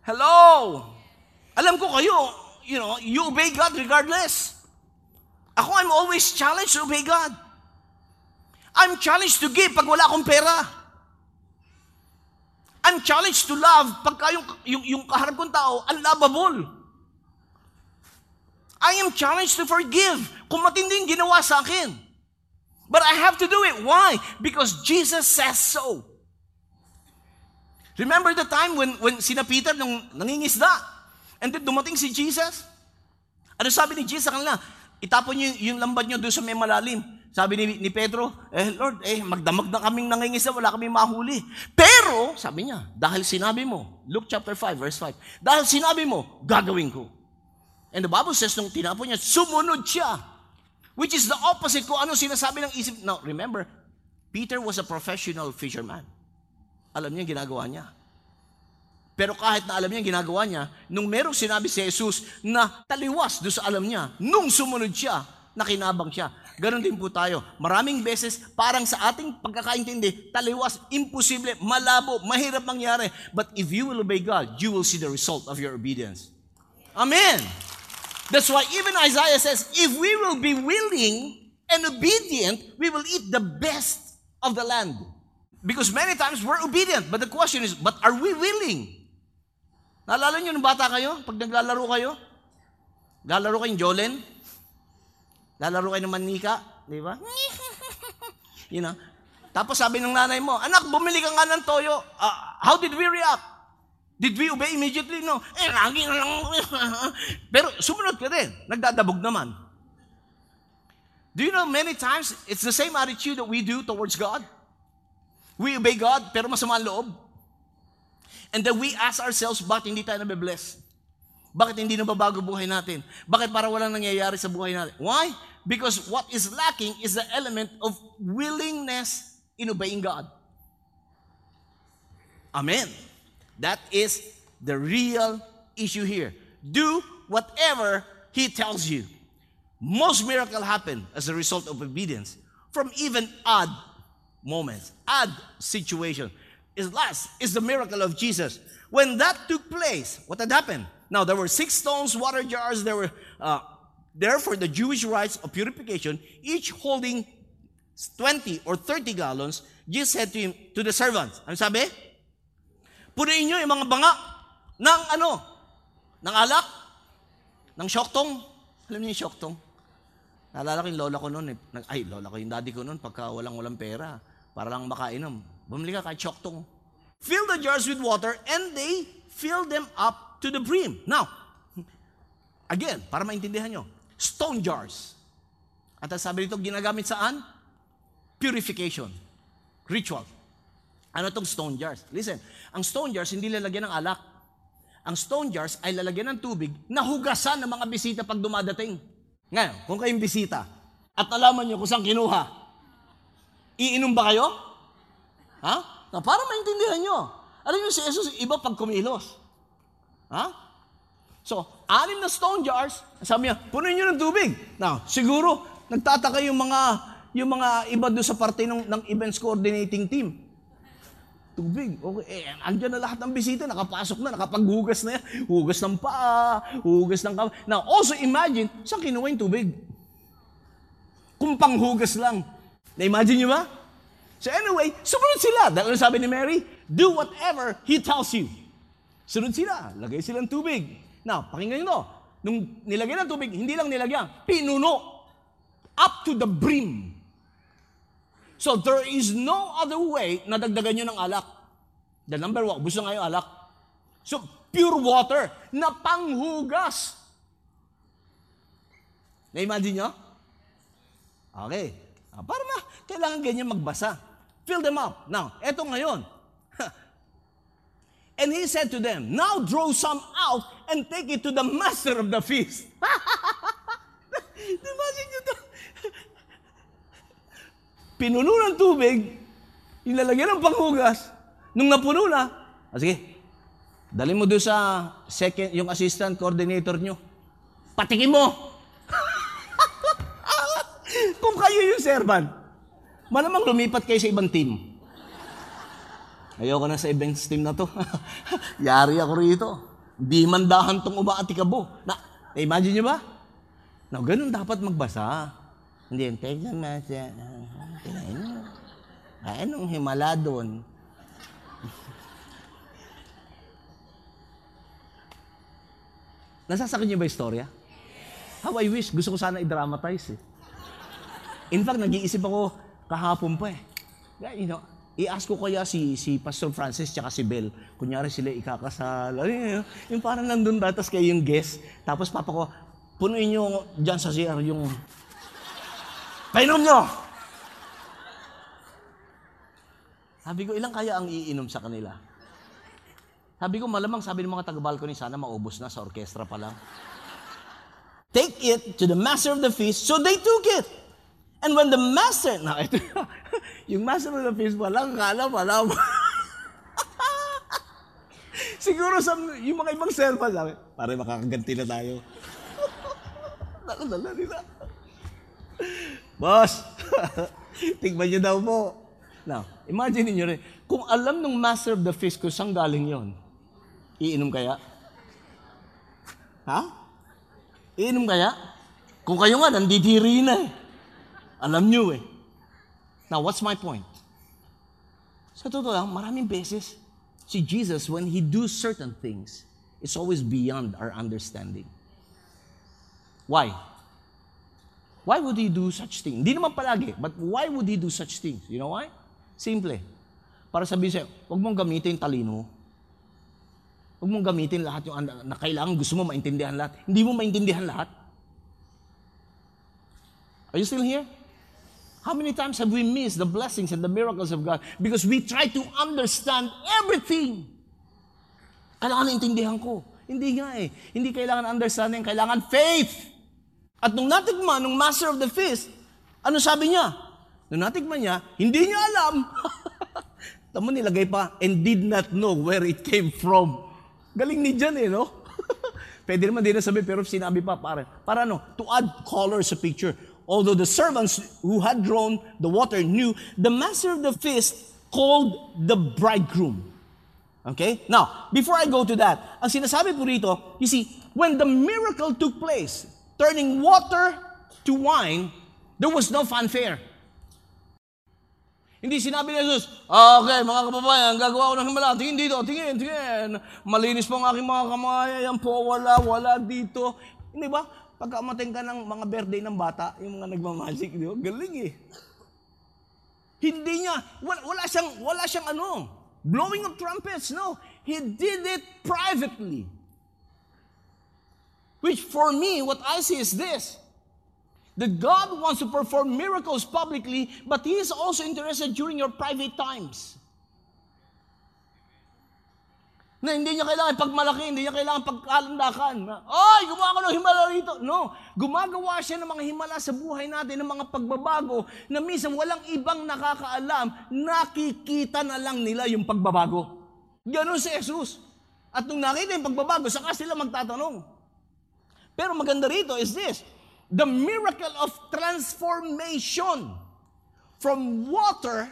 Hello? Alam ko kayo, you know, you obey God regardless. Ako, I'm always challenged to obey God. I'm challenged to give pag wala akong pera. I'm challenged to love pagka yung, yung, yung kaharap kong tao, unlovable. I am challenged to forgive kung matindi ginawa sa akin. But I have to do it. Why? Because Jesus says so. Remember the time when, when sina Peter nung nangingisda? And then dumating si Jesus? Ano sabi ni Jesus sa kanila? Itapon niyo yung lambat niyo doon sa may malalim. Sabi ni, ni Pedro, eh Lord, eh magdamag na kaming nangingisda, wala kaming mahuli. Pero, sabi niya, dahil sinabi mo, Luke chapter 5, verse 5, dahil sinabi mo, gagawin ko. And the Bible says, nung tinapon niya, sumunod siya. Which is the opposite ko ano sinasabi ng isip. Now, remember, Peter was a professional fisherman. Alam niya ginagawa niya. Pero kahit na alam niya ginagawa niya, nung merong sinabi si Jesus na taliwas doon sa alam niya, nung sumunod siya, nakinabang siya. Ganon din po tayo. Maraming beses, parang sa ating pagkakaintindi, taliwas, imposible, malabo, mahirap mangyari. But if you will obey God, you will see the result of your obedience. Amen. That's why even Isaiah says, if we will be willing and obedient, we will eat the best of the land. Because many times we're obedient, but the question is, but are we willing? Naalala niyo nung bata kayo, pag naglalaro kayo? Lalaro kayong Jolen? Lalaro kayo ng manika? Di ba? *laughs* you know? Tapos sabi ng nanay mo, anak, bumili ka nga ng toyo. Uh, how did we react? Did we obey immediately? No. Eh, lagi na lang. *laughs* Pero sumunod ka din. Nagdadabog naman. Do you know many times it's the same attitude that we do towards God? We obey God, pero masama ang loob. And then we ask ourselves, bakit hindi tayo nabibless? Bakit hindi nababago buhay natin? Bakit para walang nangyayari sa buhay natin? Why? Because what is lacking is the element of willingness in obeying God. Amen. That is the real issue here. Do whatever He tells you. Most miracles happen as a result of obedience from even odd moments, odd situation. Is last is the miracle of Jesus. When that took place, what had happened? Now there were six stones, water jars. There were uh, there for the Jewish rites of purification, each holding 20 or 30 gallons. Jesus said to him to the servants, ano sabi? Punuin nyo yung mga banga ng ano? Ng alak? Ng syoktong? Alam niyo yung syoktong? Naalala ko yung lola ko noon. Eh. Ay, lola ko yung daddy ko noon pagka walang-walang pera. Para lang makainom. Bumili ka kahit syoktong. Fill the jars with water and they fill them up to the brim. Now, again, para maintindihan nyo, stone jars. At sabi nito, ginagamit saan? Purification. Ritual. Ano itong stone jars? Listen, ang stone jars hindi lalagyan ng alak. Ang stone jars ay lalagyan ng tubig na hugasan ng mga bisita pag dumadating. Ngayon, kung kayong bisita at alaman nyo kung saan kinuha, iinom ba kayo? Ha? Na para maintindihan nyo. Alam nyo si Jesus, iba pag kumilos. Ha? So, anim na stone jars, sabi niya, punuin nyo ng tubig. Now, siguro, nagtataka yung mga yung mga iba doon sa parte ng, ng events coordinating team. Tubig. Okay. Eh, andyan na lahat ng bisita, nakapasok na, nakapaghugas na yan. Hugas ng paa, hugas ng kamay. Now, also imagine, saan kinuha yung tubig? kung panghugas lang. Na-imagine nyo ba? So anyway, sumunod sila. Dahil ano sabi ni Mary? Do whatever He tells you. Sunod sila. Lagay silang tubig. Now, pakinggan nyo. Nung nilagay ng tubig, hindi lang nilagyan, pinuno. Up to the brim. So there is no other way na dagdagan nyo ng alak. The number one, gusto nga yung alak. So, pure water na panghugas. Na-imagine nyo? Okay. Ah, para ma, kailangan ganyan magbasa. Fill them up. Now, eto ngayon. And he said to them, Now draw some out and take it to the master of the feast. *laughs* Imagine nyo to. Pinuno ng tubig, ilalagyan ng panghugas, nung napuno na, ah, sige, dali mo doon sa second, yung assistant coordinator nyo. Patikin mo! *laughs* Kung kayo yung servant, malamang lumipat kayo sa ibang team. Ayoko na sa events team na to. *laughs* Yari ako rito. Di mandahan tong umaatikabo. Na, imagine nyo ba? Na, ganun dapat magbasa. Hindi, take the message. Kinain mo. Anong himala doon? Nasasakit niyo ba yung storya? How I wish, gusto ko sana i-dramatize eh. In fact, nag-iisip ako kahapon pa eh. You know, i-ask ko kaya si, si Pastor Francis tsaka si Bel, kunyari sila ikakasal. Ano yun, yung parang nandun ba, tapos kayo yung guest. Tapos papa ko, punuin nyo dyan sa CR yung... Painom nyo! Sabi ko, ilang kaya ang iinom sa kanila? Sabi ko, malamang sabi ng mga taga-balcony, sana maubos na sa orkestra pa lang. Take it to the master of the feast, so they took it. And when the master, na ito, yung *laughs* master of the feast, walang kala, wala. *laughs* Siguro sa yung mga ibang servant, sabi, pare makakaganti na tayo. *laughs* Dala-dala nila. Boss, *laughs* tignan niyo daw po. Now, imagine niyo rin, kung alam ng master of the feast kung saan galing yon, iinom kaya? Ha? Iinom kaya? Kung kayo nga, nandidiri na eh. Alam nyo eh. Now, what's my point? Sa totoo lang, maraming beses, si Jesus, when He do certain things, it's always beyond our understanding. Why? Why would He do such things? Hindi naman palagi, but why would He do such things? You know why? Simple. Para sabihin sa'yo, huwag mong gamitin talino. Huwag mong gamitin lahat yung na kailangan gusto mo maintindihan lahat. Hindi mo maintindihan lahat. Are you still here? How many times have we missed the blessings and the miracles of God because we try to understand everything? Kailangan intindihan ko. Hindi nga eh. Hindi kailangan understanding, kailangan faith. At nung natigman, nung master of the feast, ano sabi niya? Nung natigman niya, hindi niya alam. *laughs* Tamo nilagay pa, and did not know where it came from. Galing ni Jan eh, no? *laughs* Pwede naman din na sabi, pero sinabi pa, para, para ano, to add color sa picture. Although the servants who had drawn the water knew, the master of the feast called the bridegroom. Okay? Now, before I go to that, ang sinasabi po rito, you see, when the miracle took place, turning water to wine, there was no fanfare. Hindi sinabi ni Jesus, okay, mga kababayan, gagawa ko ng himala. Tingin dito, tingin, tingin. Malinis po ang aking mga kamay. Ayan po, wala, wala dito. Hindi ba? Pagka umating ka ng mga birthday ng bata, yung mga nagmamagic, di ba? Galing eh. Hindi niya, wala, wala siyang, wala siyang ano, blowing of trumpets. No. He did it privately. Which for me, what I see is this. That God wants to perform miracles publicly, but He is also interested during your private times. Na hindi niya kailangan pagmalaki, hindi niya kailangan pagkalandakan. Ay, gumawa ko ng himala rito. No, gumagawa siya ng mga himala sa buhay natin, ng mga pagbabago na minsan walang ibang nakakaalam, nakikita na lang nila yung pagbabago. Ganon si Jesus. At nung nakita yung pagbabago, saka sila magtatanong. Pero maganda rito is this, the miracle of transformation from water,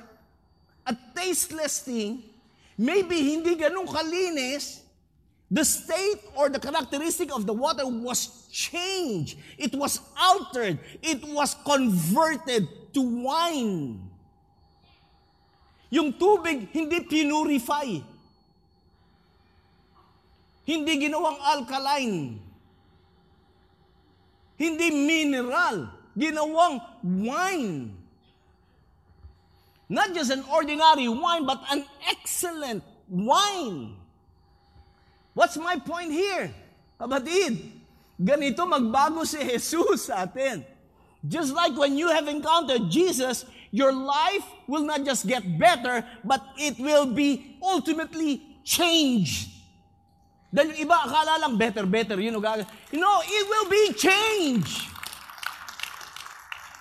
a tasteless thing, maybe hindi ganun kalinis, The state or the characteristic of the water was changed. It was altered. It was converted to wine. Yung tubig, hindi pinurify. Hindi ginawang alkaline. Hindi mineral. Ginawang wine. Not just an ordinary wine, but an excellent wine. What's my point here? Kapatid, ganito magbago si *laughs* Jesus sa atin. Just like when you have encountered Jesus, your life will not just get better, but it will be ultimately changed. Dahil yung iba akala lang better, better, you know, you know, it will be changed.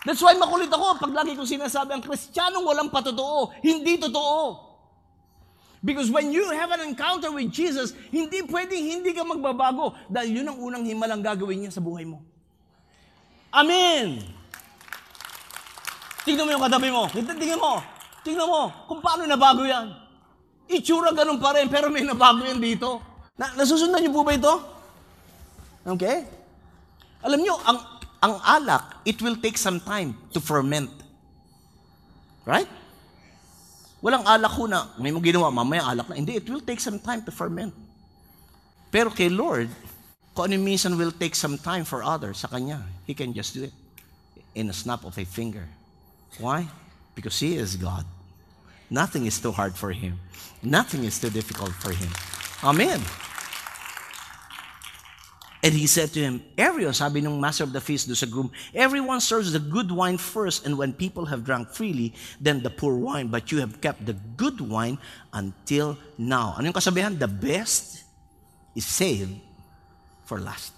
That's why makulit ako pag lagi kong sinasabi, ang kristyanong walang patotoo, hindi totoo. Because when you have an encounter with Jesus, hindi pwedeng hindi ka magbabago dahil yun ang unang himalang gagawin niya sa buhay mo. Amen! Tingnan mo yung katabi mo. Tingnan mo. Tingnan mo kung paano nabago yan. Itsura ganun pa rin, pero may nabago yan dito. Na, nasusundan niyo po ba ito? Okay? Alam niyo, ang, ang alak, it will take some time to ferment. Right? Walang alak ho na, may mo ginawa, mamaya alak na. Hindi, it will take some time to ferment. Pero kay Lord, kung ano minsan will take some time for others sa Kanya, He can just do it in a snap of a finger. Why? Because He is God. Nothing is too hard for Him. Nothing is too difficult for Him. Amen. And he said to him, Ariel, sabi ng master of the feast do sa groom, everyone serves the good wine first, and when people have drunk freely, then the poor wine. But you have kept the good wine until now. Ano yung kasabihan? The best is saved for last.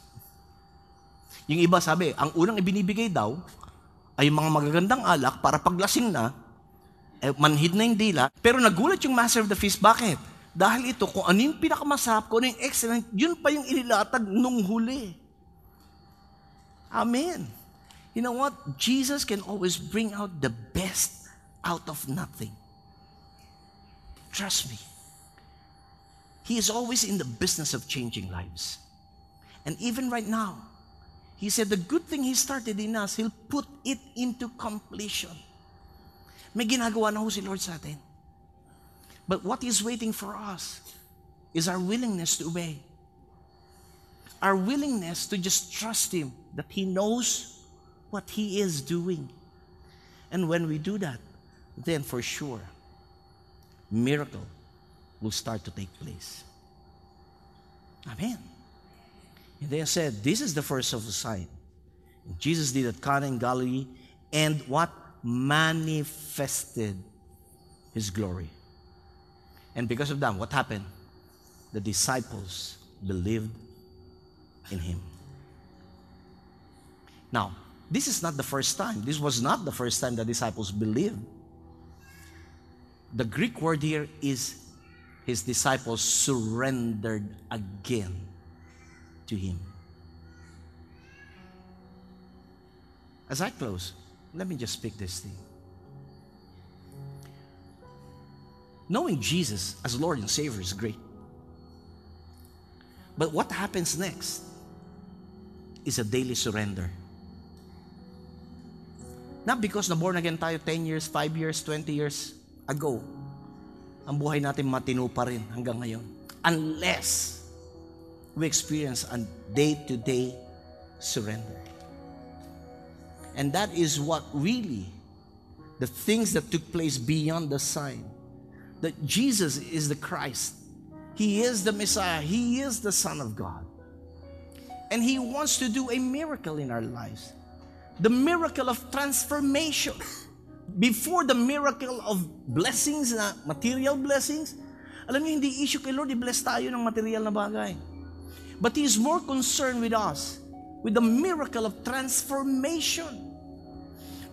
Yung iba sabi, ang unang ibinibigay daw ay mga magagandang alak para paglasing na, eh, manhid na yung dila. Pero nagulat yung master of the feast. Bakit? Dahil ito, kung ano yung pinakamasarap, kung ano yung excellent, yun pa yung inilatag nung huli. Amen. You know what? Jesus can always bring out the best out of nothing. Trust me. He is always in the business of changing lives. And even right now, He said the good thing He started in us, He'll put it into completion. May ginagawa na ho si Lord sa atin. But what is waiting for us is our willingness to obey. Our willingness to just trust Him that He knows what He is doing. And when we do that, then for sure, miracle will start to take place. Amen. And they said, This is the first of the sign. Jesus did at Cana in Galilee and what? Manifested His glory. And because of that, what happened? The disciples believed in him. Now, this is not the first time. This was not the first time the disciples believed. The Greek word here is his disciples surrendered again to him. As I close, let me just speak this thing. Knowing Jesus as Lord and Savior is great. But what happens next is a daily surrender. Not because na born again tayo 10 years, 5 years, 20 years ago. Ang buhay natin matino pa rin hanggang ngayon. Unless we experience a day-to-day surrender. And that is what really, the things that took place beyond the sign, that Jesus is the Christ. He is the Messiah. He is the Son of God. And He wants to do a miracle in our lives. The miracle of transformation. Before the miracle of blessings, na material blessings, alam niyo, hindi issue kay Lord, i-bless tayo ng material na bagay. But He is more concerned with us, with the miracle of transformation.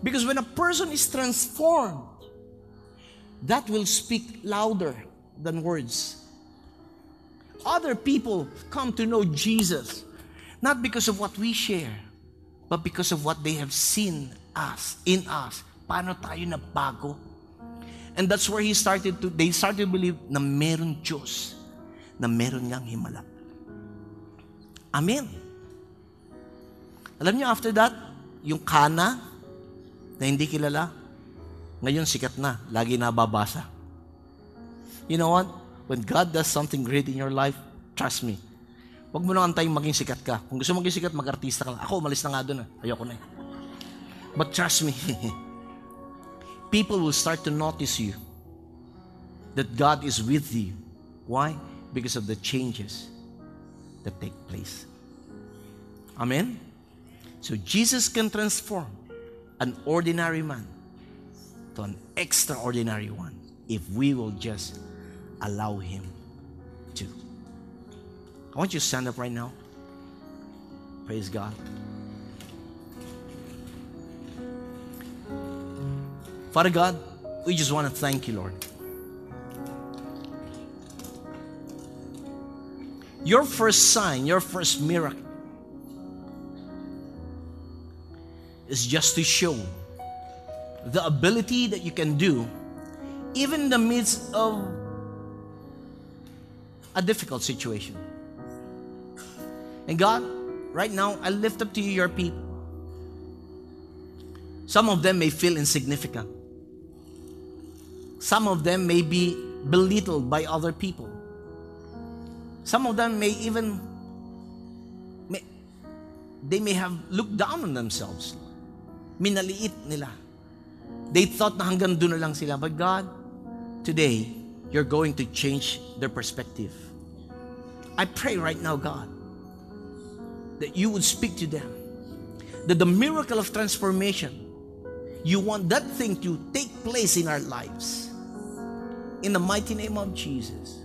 Because when a person is transformed, that will speak louder than words. Other people come to know Jesus not because of what we share, but because of what they have seen us, in us. Paano tayo nabago? And that's where he started to, they started to believe na meron Diyos, na meron ngang himala. Amen. Alam niyo, after that, yung kana na hindi kilala, ngayon sikat na, lagi nababasa. You know what? When God does something great in your life, trust me, Huwag mo nang antayin maging sikat ka. Kung gusto maging sikat, mag-artista ka lang. Ako, umalis na nga doon. Ah. Ayoko na eh. But trust me, *laughs* people will start to notice you. That God is with you. Why? Because of the changes that take place. Amen? So Jesus can transform an ordinary man to an extraordinary one if we will just allow Him to. I want you to stand up right now. Praise God. Father God, we just want to thank you, Lord. Your first sign, your first miracle is just to show the ability that you can do even in the midst of a difficult situation. And God, right now, I lift up to you your people. Some of them may feel insignificant. Some of them may be belittled by other people. Some of them may even may, they may have looked down on themselves. Minaliit nila. They thought na hanggang doon na lang sila. But God, today, you're going to change their perspective. I pray right now, God, that you would speak to them. That the miracle of transformation, you want that thing to take place in our lives. In the mighty name of Jesus.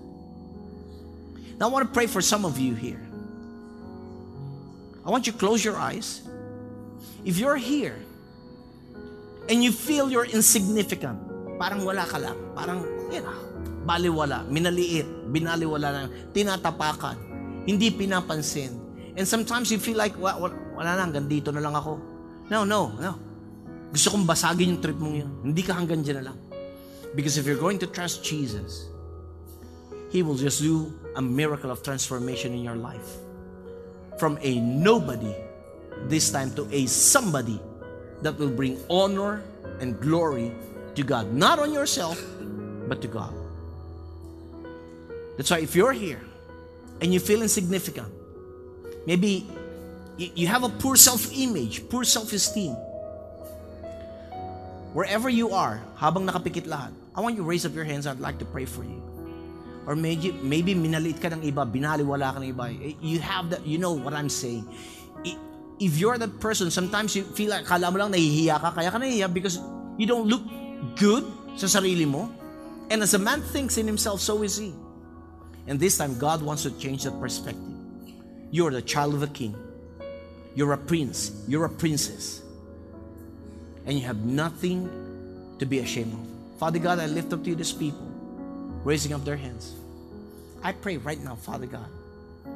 Now I want to pray for some of you here. I want you to close your eyes. If you're here and you feel you're insignificant, parang wala ka lang, parang, you know, baliwala, minaliit, binaliwala lang, tinatapakan, hindi pinapansin, And sometimes you feel like, wala, wala na, hanggang dito na lang ako. No, no, no. Gusto kong basagin yung trip mong yun. Hindi ka hanggang dyan na lang. Because if you're going to trust Jesus, He will just do a miracle of transformation in your life. From a nobody, this time to a somebody that will bring honor and glory to God. Not on yourself, but to God. That's why if you're here and you feel insignificant, Maybe you have a poor self-image, poor self-esteem. Wherever you are, habang nakapikit lahat, I want you to raise up your hands. I'd like to pray for you. Or maybe, maybe minaliit ka ng iba, binaliwala ka ng iba. You have that, you know what I'm saying. If you're that person, sometimes you feel like, kala mo lang nahihiya ka, kaya ka nahihiya because you don't look good sa sarili mo. And as a man thinks in himself, so is he. And this time, God wants to change that perspective. You're the child of a king. You're a prince. You're a princess. And you have nothing to be ashamed of. Father God, I lift up to you these people, raising up their hands. I pray right now, Father God,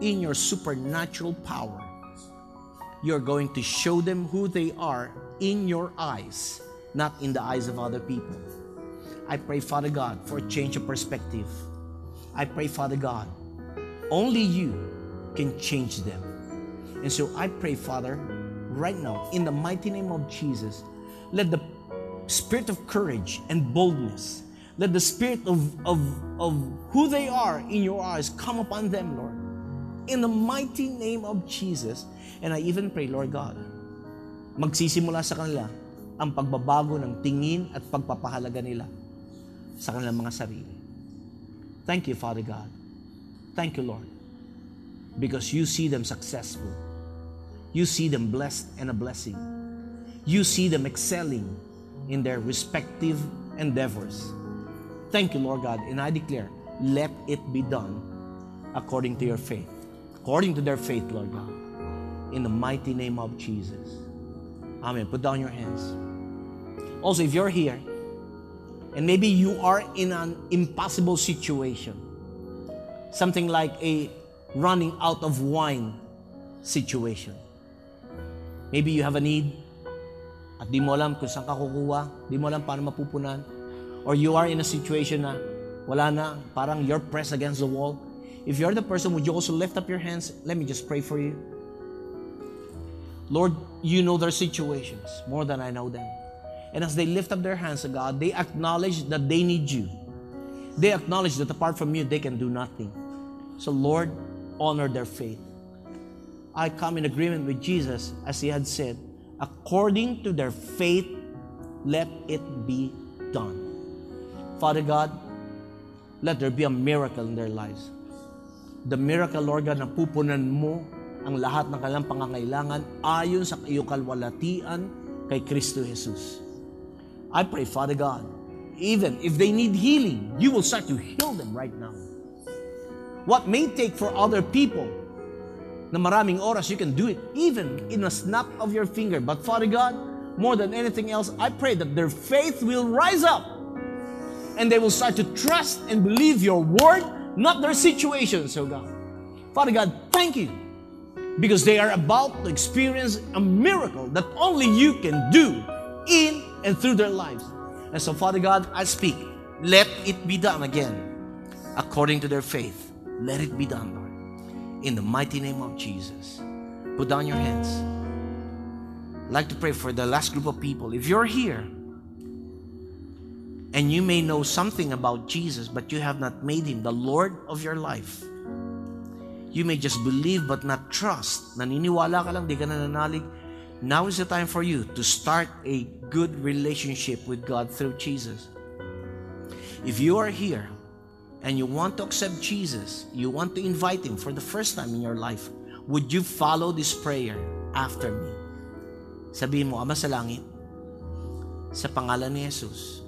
in your supernatural power, you're going to show them who they are in your eyes, not in the eyes of other people. I pray, Father God, for a change of perspective. I pray, Father God, only you can change them. And so I pray, Father, right now, in the mighty name of Jesus, let the spirit of courage and boldness, let the spirit of, of, of who they are in your eyes come upon them, Lord. In the mighty name of Jesus. And I even pray, Lord God, magsisimula sa kanila ang pagbabago ng tingin at pagpapahalaga nila sa kanilang mga sarili. Thank you, Father God. Thank you, Lord because you see them successful. You see them blessed and a blessing. You see them excelling in their respective endeavors. Thank you, Lord God. And I declare, let it be done according to your faith, according to their faith, Lord God. In the mighty name of Jesus. Amen. Put down your hands. Also, if you're here and maybe you are in an impossible situation, something like a running out of wine situation. Maybe you have a need at di mo alam kung saan ka kukuha, di mo alam paano mapupunan. Or you are in a situation na wala na, parang you're pressed against the wall. If you're the person, would you also lift up your hands? Let me just pray for you. Lord, you know their situations more than I know them. And as they lift up their hands to God, they acknowledge that they need you. They acknowledge that apart from you, they can do nothing. So, Lord, honor their faith. I come in agreement with Jesus as he had said, according to their faith, let it be done. Father God, let there be a miracle in their lives. The miracle, Lord God, na pupunan mo ang lahat ng kanilang pangangailangan ayon sa iyong kalwalatian kay Kristo Jesus. I pray, Father God, even if they need healing, you will start to heal them right now. What may take for other people na maraming oras, you can do it even in a snap of your finger. But Father God, more than anything else, I pray that their faith will rise up and they will start to trust and believe your word, not their situations, oh God. Father God, thank you because they are about to experience a miracle that only you can do in and through their lives. And so, Father God, I speak, let it be done again according to their faith. Let it be done, Lord. In the mighty name of Jesus. Put down your hands. I'd like to pray for the last group of people. If you're here and you may know something about Jesus, but you have not made him the Lord of your life, you may just believe but not trust. Naniniwala ka lang, di ka nananalig. Now is the time for you to start a good relationship with God through Jesus. If you are here and you want to accept Jesus, you want to invite Him for the first time in your life, would you follow this prayer after me? Sabihin mo, Ama sa langit, sa pangalan ni Jesus,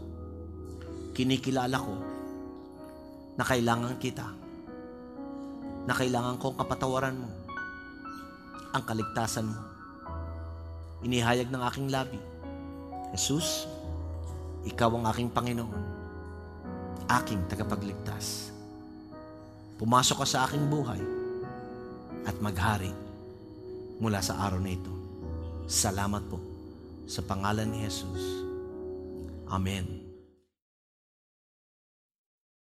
kinikilala ko na kailangan kita, na kailangan kong kapatawaran mo, ang kaligtasan mo. Inihayag ng aking labi, Jesus, ikaw ang aking Panginoon, aking tagapagligtas. Pumasok ka sa aking buhay at maghari mula sa araw na ito. Salamat po sa pangalan ni Jesus. Amen.